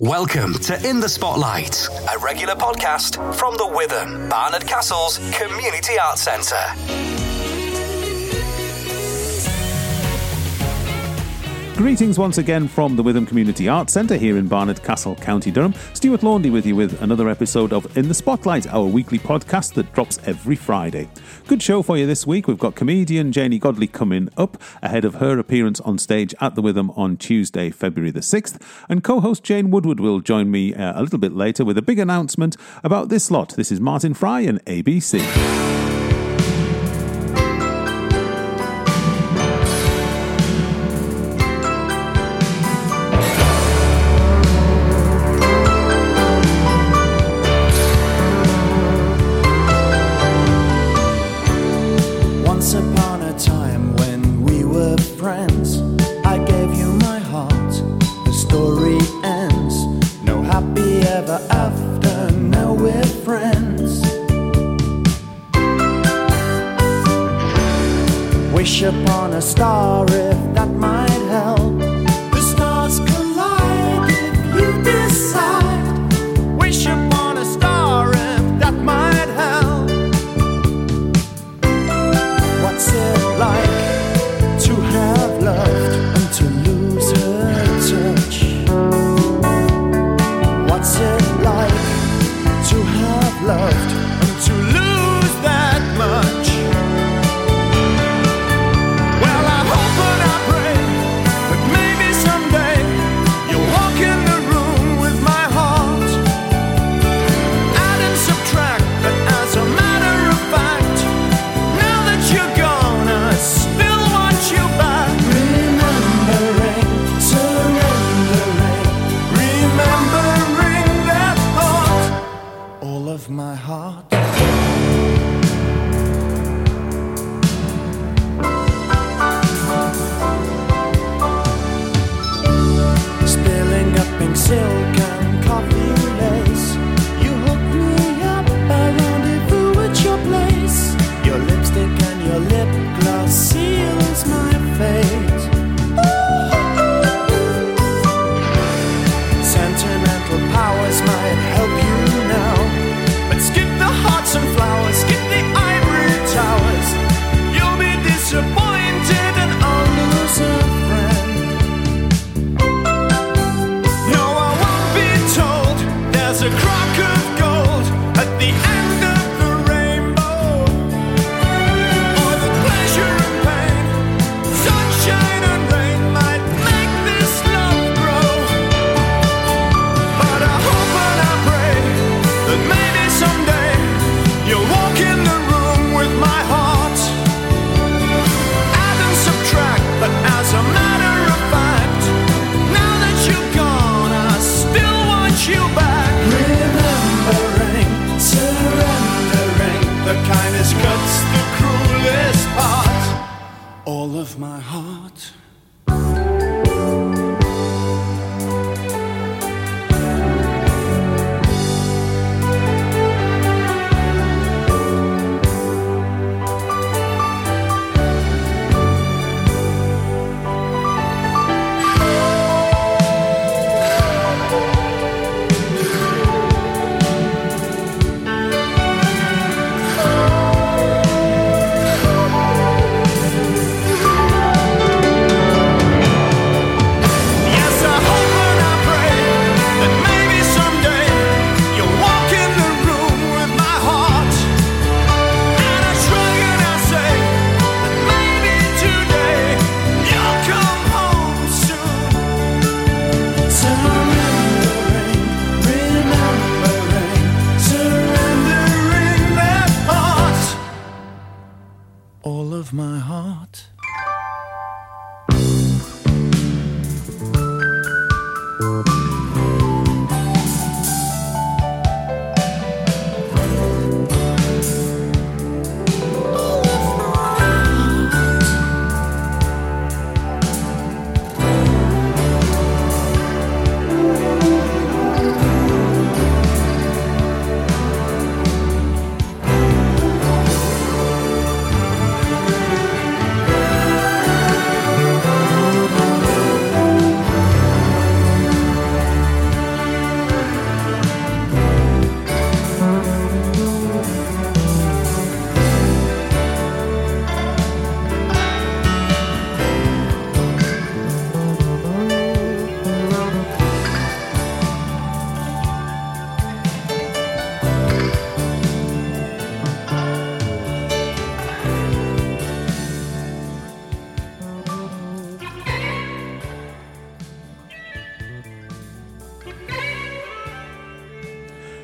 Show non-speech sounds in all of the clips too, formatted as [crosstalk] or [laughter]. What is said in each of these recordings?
Welcome to In the Spotlight, a regular podcast from the Witham, Barnard Castle's Community Arts Centre. Greetings once again from the Witham Community Arts Centre here in Barnard Castle, County Durham. Stuart Laundy with you with another episode of In the Spotlight, our weekly podcast that drops every Friday. Good show for you this week. We've got comedian Janey Godley coming up ahead of her appearance on stage at the Witham on Tuesday, February the 6th. And co host Jane Woodward will join me uh, a little bit later with a big announcement about this lot. This is Martin Fry and ABC.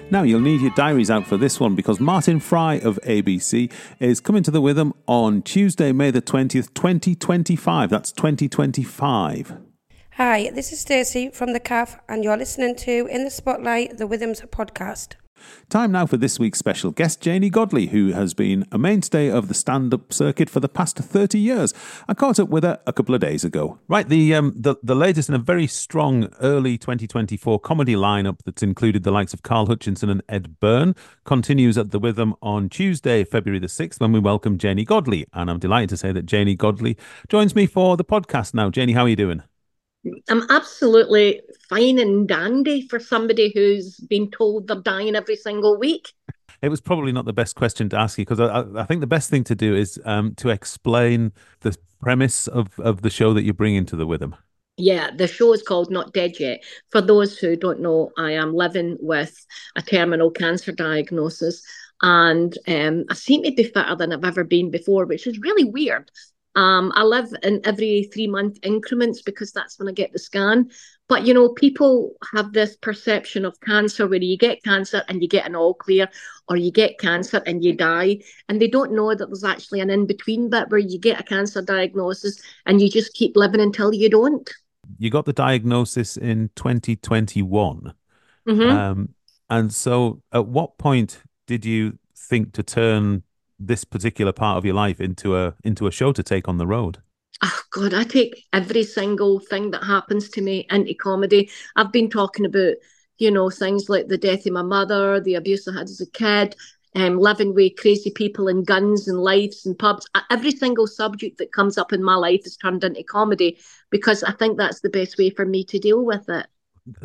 Now, you'll need your diaries out for this one because Martin Fry of ABC is coming to the Witham on Tuesday, May the 20th, 2025. That's 2025. Hi, this is Stacey from the CAF, and you're listening to In the Spotlight, the Withams podcast. Time now for this week's special guest, Janey Godley, who has been a mainstay of the stand up circuit for the past 30 years. I caught up with her a couple of days ago. Right, the, um, the, the latest in a very strong early 2024 comedy lineup that's included the likes of Carl Hutchinson and Ed Byrne continues at the Witham on Tuesday, February the 6th, when we welcome Janey Godley. And I'm delighted to say that Janey Godley joins me for the podcast now. Janey, how are you doing? I'm absolutely fine and dandy for somebody who's been told they're dying every single week. It was probably not the best question to ask you because I, I, think the best thing to do is um, to explain the premise of, of the show that you're bringing to the Witham. Yeah, the show is called Not Dead Yet. For those who don't know, I am living with a terminal cancer diagnosis and um, I seem to be fitter than I've ever been before, which is really weird um, I live in every three month increments because that's when I get the scan. But you know, people have this perception of cancer where you get cancer and you get an all clear, or you get cancer and you die, and they don't know that there's actually an in between bit where you get a cancer diagnosis and you just keep living until you don't. You got the diagnosis in 2021. Mm-hmm. Um, and so, at what point did you think to turn this particular part of your life into a into a show to take on the road? Oh God, I take every single thing that happens to me into comedy. I've been talking about, you know, things like the death of my mother, the abuse I had as a kid, um, living with crazy people and guns and lives and pubs. Every single subject that comes up in my life is turned into comedy because I think that's the best way for me to deal with it.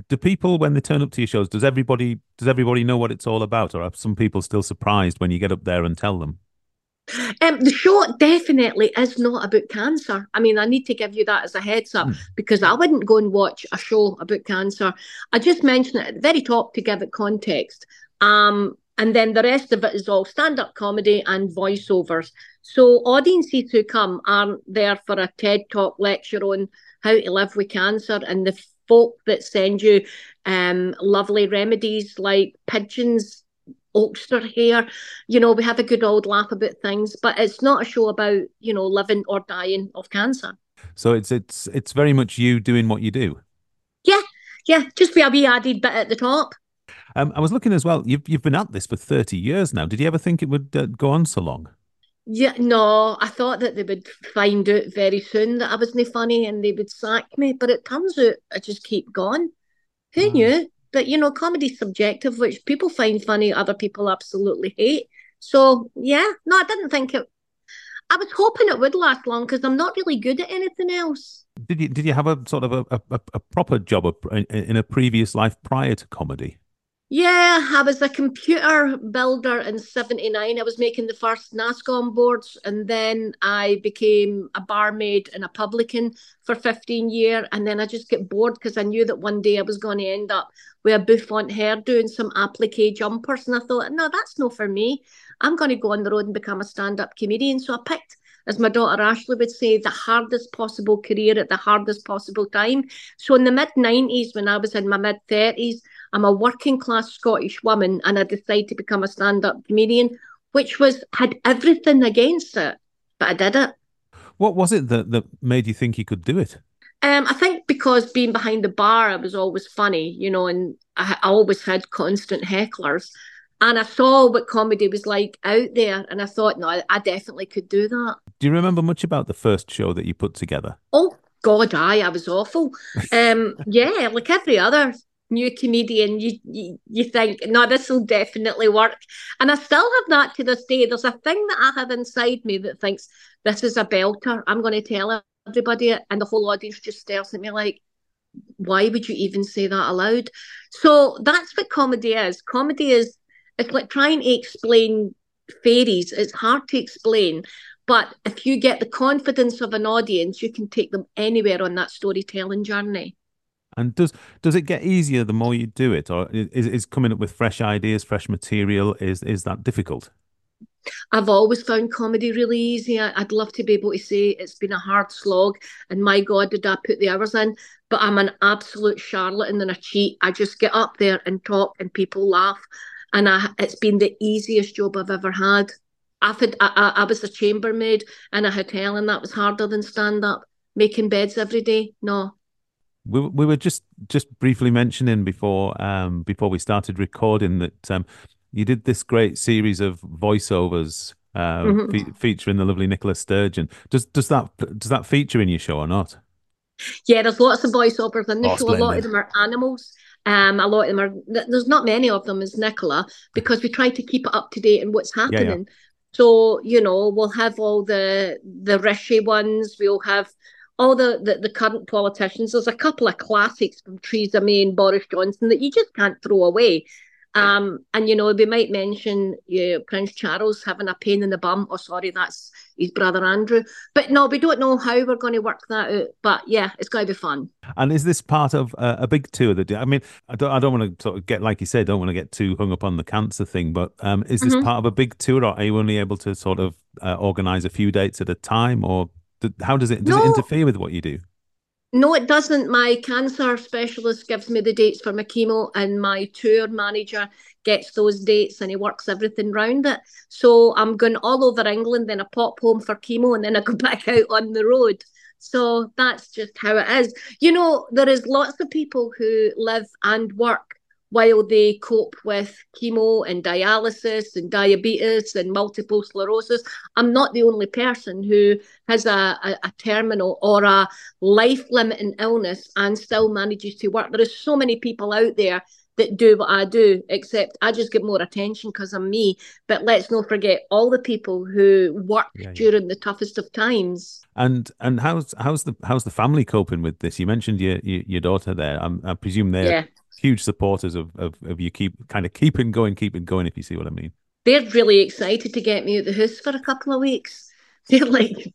Do people, when they turn up to your shows, does everybody does everybody know what it's all about, or are some people still surprised when you get up there and tell them? Um, the show definitely is not about cancer. I mean, I need to give you that as a heads up mm. because I wouldn't go and watch a show about cancer. I just mentioned it at the very top to give it context. Um, and then the rest of it is all stand-up comedy and voiceovers. So audiences who come aren't there for a TED talk lecture on how to live with cancer and the folk that send you um, lovely remedies like pigeons Ulster here. You know, we have a good old laugh about things, but it's not a show about, you know, living or dying of cancer. So it's it's it's very much you doing what you do. Yeah, yeah, just be a wee added bit at the top. Um, I was looking as well. You've you've been at this for thirty years now. Did you ever think it would uh, go on so long? Yeah, no. I thought that they would find out very soon that I wasn't funny and they would sack me. But it turns out I just keep going. Who mm. knew? But you know, comedy's subjective, which people find funny, other people absolutely hate. So yeah, no, I didn't think it. I was hoping it would last long because I'm not really good at anything else. Did you did you have a sort of a, a, a proper job in a previous life prior to comedy? Yeah, I was a computer builder in 79. I was making the first NASCOM boards and then I became a barmaid and a publican for 15 years. And then I just get bored because I knew that one day I was going to end up with a bouffant hair doing some applique jumpers. And I thought, no, that's not for me. I'm going to go on the road and become a stand-up comedian. So I picked as my daughter Ashley would say, the hardest possible career at the hardest possible time. So in the mid 90s, when I was in my mid 30s, I'm a working class Scottish woman and I decided to become a stand up comedian, which was had everything against it, but I did it. What was it that, that made you think you could do it? Um, I think because being behind the bar, I was always funny, you know, and I, I always had constant hecklers. And I saw what comedy was like out there, and I thought, no, I, I definitely could do that. Do you remember much about the first show that you put together? Oh God, I I was awful. Um, [laughs] yeah, like every other new comedian, you, you, you think, no, this will definitely work. And I still have that to this day. There's a thing that I have inside me that thinks this is a belter. I'm going to tell everybody. And the whole audience just stares at me like, why would you even say that aloud? So that's what comedy is. Comedy is, it's like trying to explain fairies. It's hard to explain. But if you get the confidence of an audience, you can take them anywhere on that storytelling journey. And does does it get easier the more you do it, or is is coming up with fresh ideas, fresh material? Is is that difficult? I've always found comedy really easy. I'd love to be able to say it's been a hard slog, and my God, did I put the hours in? But I'm an absolute charlatan and a cheat. I just get up there and talk, and people laugh. and I, it's been the easiest job I've ever had. I've had, I, I was a chambermaid in a hotel, and that was harder than stand up. Making beds every day, no. We, we were just just briefly mentioning before um, before we started recording that um, you did this great series of voiceovers uh, mm-hmm. fe- featuring the lovely Nicola Sturgeon. Does does that does that feature in your show or not? Yeah, there's lots of voiceovers in the oh, show. A lot of them are animals. Um, a lot of them are. There's not many of them as Nicola because we try to keep it up to date and what's happening. Yeah, yeah. So you know, we'll have all the the Rishi ones. We'll have all the, the, the current politicians. There's a couple of classics from Theresa May and Boris Johnson that you just can't throw away. Um, and you know, we might mention uh, Prince Charles having a pain in the bum. Oh, sorry, that's his brother Andrew. But no, we don't know how we're going to work that out. But yeah, it's going to be fun. And is this part of uh, a big tour that? I mean, I don't, I don't want to sort of get like you said, don't want to get too hung up on the cancer thing. But um, is this mm-hmm. part of a big tour, or are you only able to sort of uh, organize a few dates at a time, or how does it does no. it interfere with what you do? No, it doesn't. My cancer specialist gives me the dates for my chemo, and my tour manager gets those dates and he works everything round it. So I'm going all over England, then I pop home for chemo, and then I go [laughs] back out on the road. So that's just how it is. You know, there is lots of people who live and work while they cope with chemo and dialysis and diabetes and multiple sclerosis. I'm not the only person who has a, a, a terminal or a life limiting illness and still manages to work. There are so many people out there that do what I do, except I just get more attention because I'm me. But let's not forget all the people who work yeah, yeah. during the toughest of times. And and how's how's the how's the family coping with this? You mentioned your your, your daughter there. I'm, i presume they're yeah huge supporters of, of, of you keep kind of keeping going, keeping going, if you see what I mean. They're really excited to get me out the house for a couple of weeks. [laughs] They're like,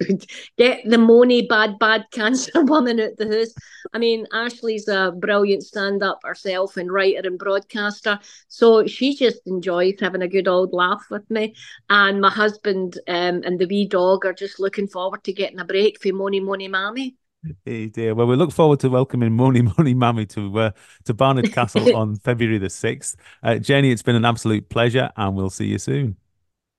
get the money bad, bad cancer woman out the house. I mean, Ashley's a brilliant stand up herself and writer and broadcaster. So she just enjoys having a good old laugh with me. And my husband um, and the wee dog are just looking forward to getting a break for Money Money Mammy. Hey dear. Well, we look forward to welcoming Money Money Mammy to uh, to Barnard Castle [laughs] on February the sixth. Uh, Jenny, it's been an absolute pleasure, and we'll see you soon.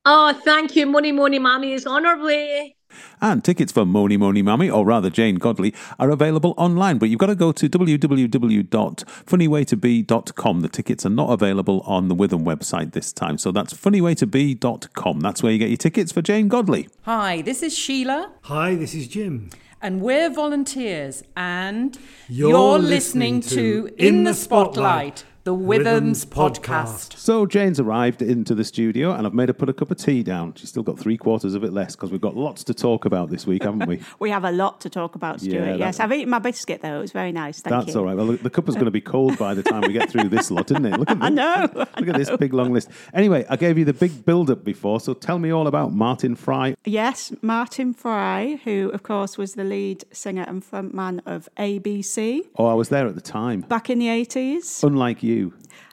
Oh, thank you. Money Money Mammy is on our way. And tickets for Moni Moni Mammy, or rather Jane Godley, are available online, but you've got to go to www.funnywaytobe.com. The tickets are not available on the Witham website this time, so that's funnywaytobe.com. That's where you get your tickets for Jane Godley. Hi, this is Sheila. Hi, this is Jim and we're volunteers, and you're, you're listening, listening, to In the Spotlight the Withams podcast. So Jane's arrived into the studio and I've made her put a cup of tea down. She's still got three quarters of it less because we've got lots to talk about this week, haven't we? [laughs] we have a lot to talk about, Stuart. Yeah, yes, I've eaten my biscuit though. It was very nice. Thank that's you. all right. Well, the cup is going to be [laughs] cold by the time we get through this lot, isn't it? Look at [laughs] I know. Look I at this big long list. Anyway, I gave you the big build up before, so tell me all about Martin Fry. Yes, Martin Fry, who of course was the lead singer and frontman of ABC. Oh, I was there at the time. Back in the 80s. Unlike you.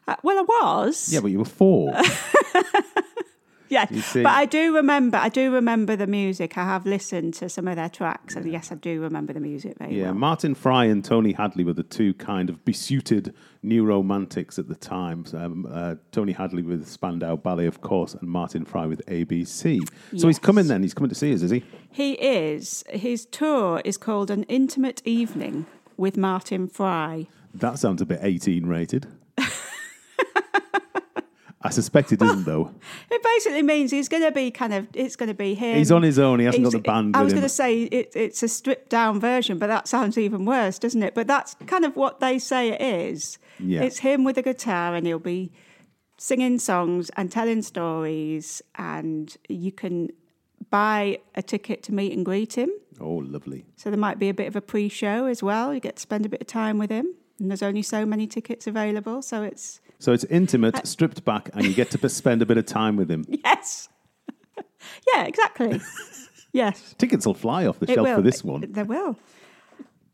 Uh, well, I was. Yeah, but you were four. [laughs] yeah, but I do remember. I do remember the music. I have listened to some of their tracks, and yes, I do remember the music very yeah, well. Martin Fry and Tony Hadley were the two kind of besuited new romantics at the time. Um, uh, Tony Hadley with Spandau Ballet, of course, and Martin Fry with ABC. So he's coming then. He's coming to see us, is he? He is. His tour is called An Intimate Evening with Martin Fry. That sounds a bit 18 rated. I suspect it isn't though. [laughs] It basically means he's going to be kind of. It's going to be him. He's on his own. He hasn't he's, got the band. I was going to say it, it's a stripped down version, but that sounds even worse, doesn't it? But that's kind of what they say it is. Yeah. It's him with a guitar, and he'll be singing songs and telling stories, and you can buy a ticket to meet and greet him. Oh, lovely! So there might be a bit of a pre-show as well. You get to spend a bit of time with him, and there's only so many tickets available, so it's so it's intimate, uh, stripped back, and you get to [laughs] spend a bit of time with him. Yes. [laughs] yeah, exactly. yes. Tickets will fly off the it shelf will. for this one. They will.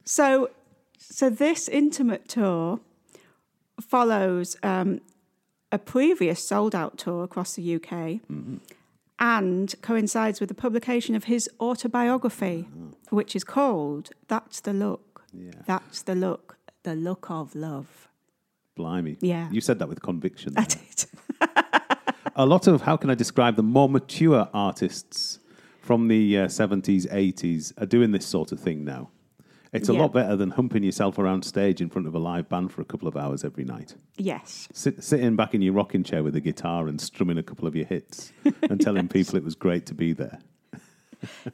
So, so this intimate tour follows um, a previous sold out tour across the UK mm-hmm. and coincides with the publication of his autobiography, oh. which is called That's the Look. Yeah. That's the Look, the Look of Love. Blimey. Yeah. You said that with conviction. I did. [laughs] a lot of how can I describe the more mature artists from the uh, 70s, 80s are doing this sort of thing now. It's a Yeah. lot better than humping yourself around stage in front of a live band for a couple of hours every night. Yes. Sit, sitting back in your rocking chair with a guitar and strumming a couple of your hits and [laughs] telling people it was great to be there. [laughs]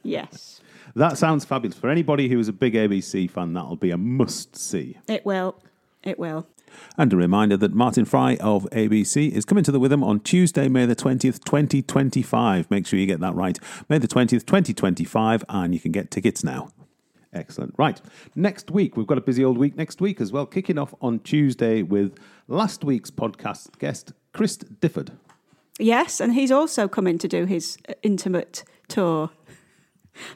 Yes. That sounds fabulous. For anybody who's a big ABC fan, that'll be a must see. It will. It will. And a reminder that Martin Fry of ABC is coming to the Witham on Tuesday, May the 20th, 2025. Make sure you get that right. May the 20th, 2025, and you can get tickets now. Excellent. Right. Next week, we've got a busy old week next week as well, kicking off on Tuesday with last week's podcast guest, Chris Difford. Yes, and he's also coming to do his uh, intimate tour.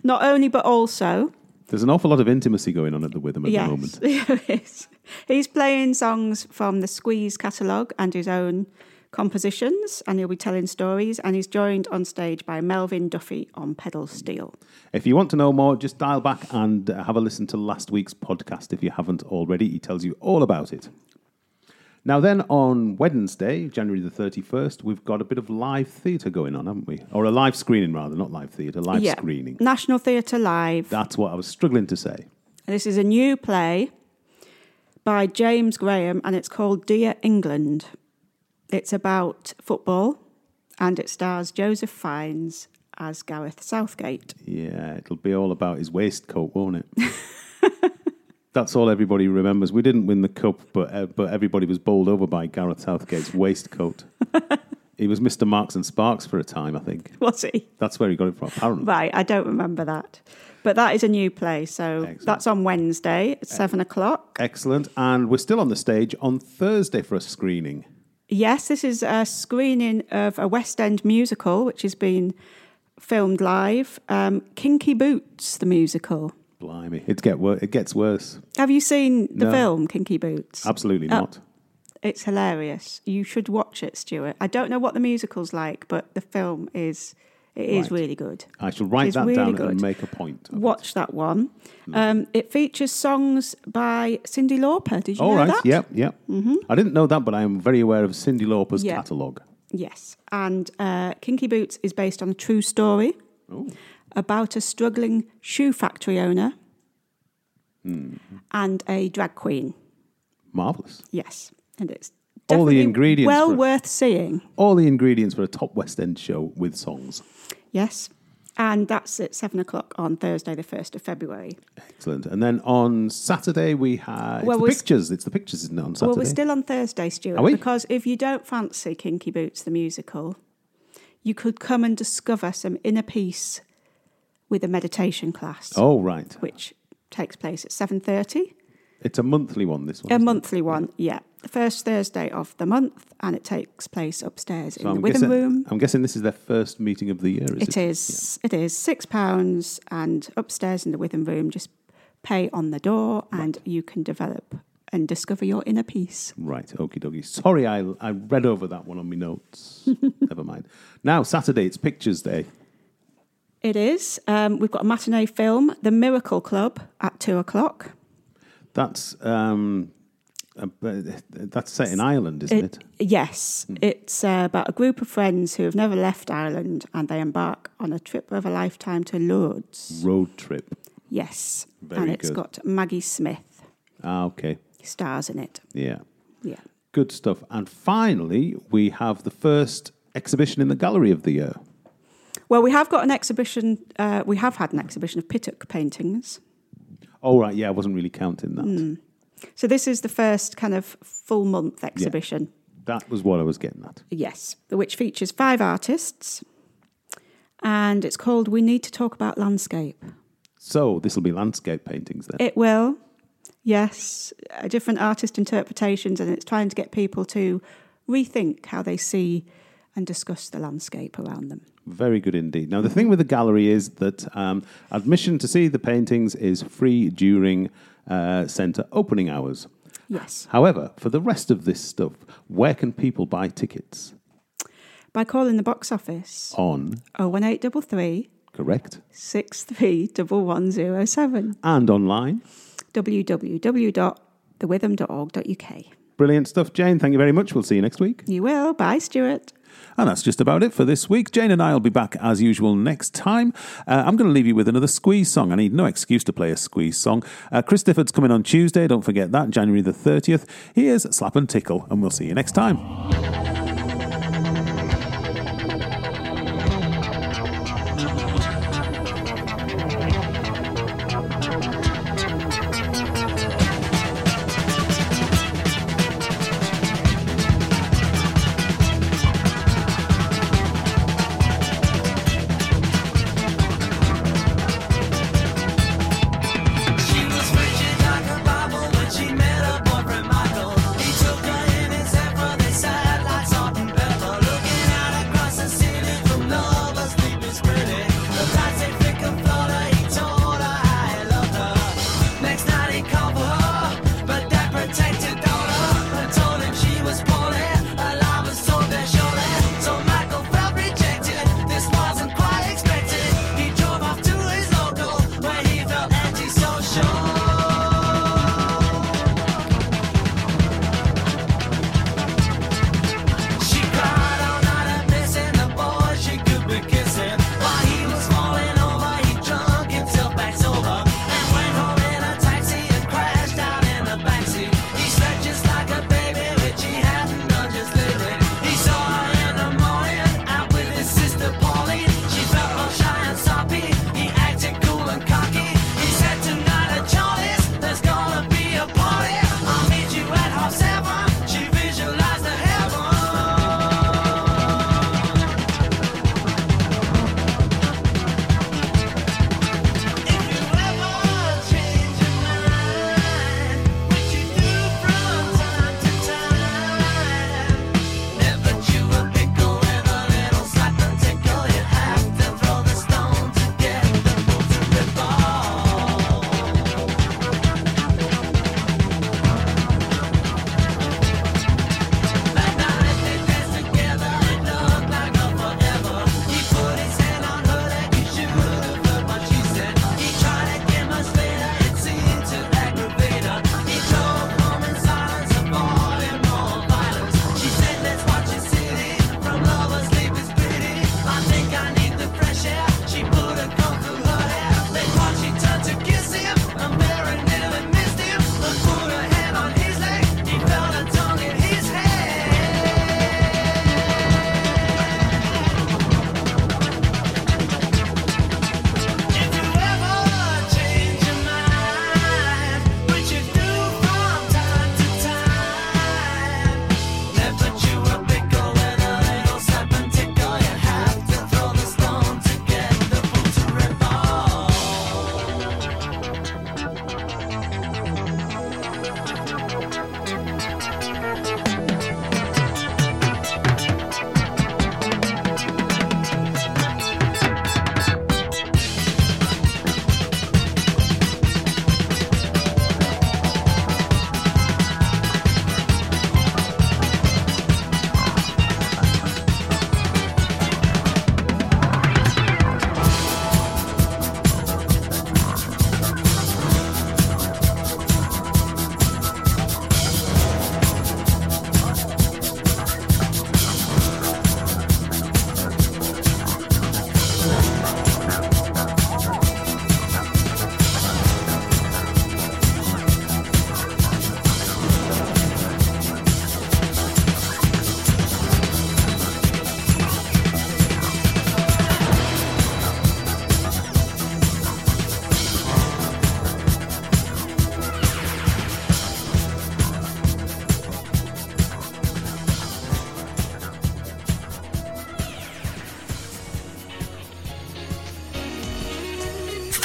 Not only, but also, There's an awful lot of intimacy going on at the Witham at yes, the moment. [laughs] there is. He's playing songs from the Squeeze catalogue and his own compositions, and he'll be telling stories. And he's joined on stage by Melvin Duffy on pedal steel. If you want to know more, just dial back and uh, have a listen to last week's podcast if you haven't already. He tells you all about it. Now, then on Wednesday, January the 31st, we've got a bit of live theatre going on, haven't we? Or a live screening, rather, not live theatre, live Yeah. screening. National Theatre Live. That's what I was struggling to say. This is a new play by James Graham, and it's called Dear England. It's about football, and it stars Joseph Fiennes as Gareth Southgate. Yeah, it'll be all about his waistcoat, won't it? [laughs] That's all everybody remembers. We didn't win the cup, but uh, but everybody was bowled over by Gareth Southgate's waistcoat. [laughs] he was Mr. Marks and Sparks for a time, I think. Was he? That's where he got it from, apparently. Right, I don't remember that. But that is a new play, so Excellent. that's on Wednesday at seven o'clock. Excellent. And we're still on the stage on Thursday for a screening. Yes, this is a screening of a West End musical, which has been filmed live. Um, Kinky Boots, the musical. Blimey, it get wor- it gets worse. Have you seen the No. film Kinky Boots? Absolutely Oh. It's hilarious. You should watch it, Stuart. I don't know what the musical's like, but the film is it is Right. really good. I shall write that really down good. and make a point. of it. Watch that one. Um, it features songs by Cyndi Lauper. Did you All know right. that? Yep. Yep. I didn't know that, but I am very aware of Cyndi Lauper's Yeah. catalogue. Yes. And uh, Kinky Boots is based on a true story about a struggling shoe factory owner Hmm. and a drag queen. Marvelous. Yes. And it's All the ingredients well for- worth seeing. All the ingredients for a top West End show with songs. Yes. And that's at seven o'clock on Thursday, the 1st of February. Excellent. And then on Saturday we have Well, the we're pictures. It's the pictures, isn't it? On Saturday. Well, we're still on Thursday, Stuart, Are we? because if you don't fancy Kinky Boots, the musical, you could come and discover some inner peace with a meditation class, Oh right. which takes place at 7.30. It's a monthly one. This one. A isn't it? monthly one, yeah. The first Thursday of the month, and it takes place upstairs in So the I'm Witham guessing, Room. I'm guessing this is their first meeting of the year. Is it? It is. It is six pounds, and upstairs in the Witham Room, just pay on the door, and you can develop and discover your inner peace. Right, okie dokie. Sorry, I, I read over that one on my notes. [laughs] Never mind. Now, Saturday, it's Pictures Day. It is. Um, we've got a matinee film, The Miracle Club, at two o'clock. That's um, that's set in Ireland, isn't it? Yes, it's uh, about a group of friends who have never left Ireland, and they embark on a trip of a lifetime to Lourdes. Road trip. Yes, Very and it's good. got Maggie Smith Ah, okay. stars in it. Yeah. Yeah. Good stuff. And finally, we have the first exhibition in the gallery of the year. Well, we have got an exhibition. Uh, we have had an exhibition of Pittock paintings. Oh, right. Yeah, I wasn't really counting that. So this is the first kind of full month exhibition. That was what I was getting at. Yes, which features five artists, and it's called "We Need to Talk About Landscape." So this will be landscape paintings then. It will, yes, different artist interpretations, and it's trying to get people to rethink how they see and discuss the landscape around them. Very good indeed. Now, the thing with the gallery is that um, admission to see the paintings is free during uh, centre opening hours. Yes, However, for the rest of this stuff, where can people buy tickets? by calling the box office On, oh one eight double three correct? six three double one zero seven And online. www.thewitham.org.uk. Brilliant stuff, Jane. Thank you very much. We'll see you next week. You will. Bye, Stuart. And that's just about it for this week. Jane and I will be back as usual next time. Uh, I'm going to leave you with another squeeze song. I need no excuse to play a squeeze song. Uh, Chris Difford's coming on Tuesday. Don't forget that, January the 30th. Here's Slap and Tickle, and we'll see you next time.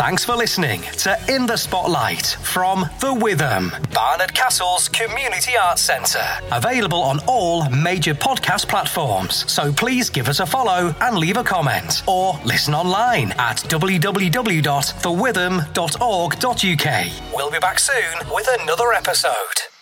Thanks for listening to In the Spotlight from The Witham, Barnard Castle's Community Arts Centre. Available on all major podcast platforms. So please give us a follow and leave a comment or listen online at www.thewitham.org.uk. We'll be back soon with another episode.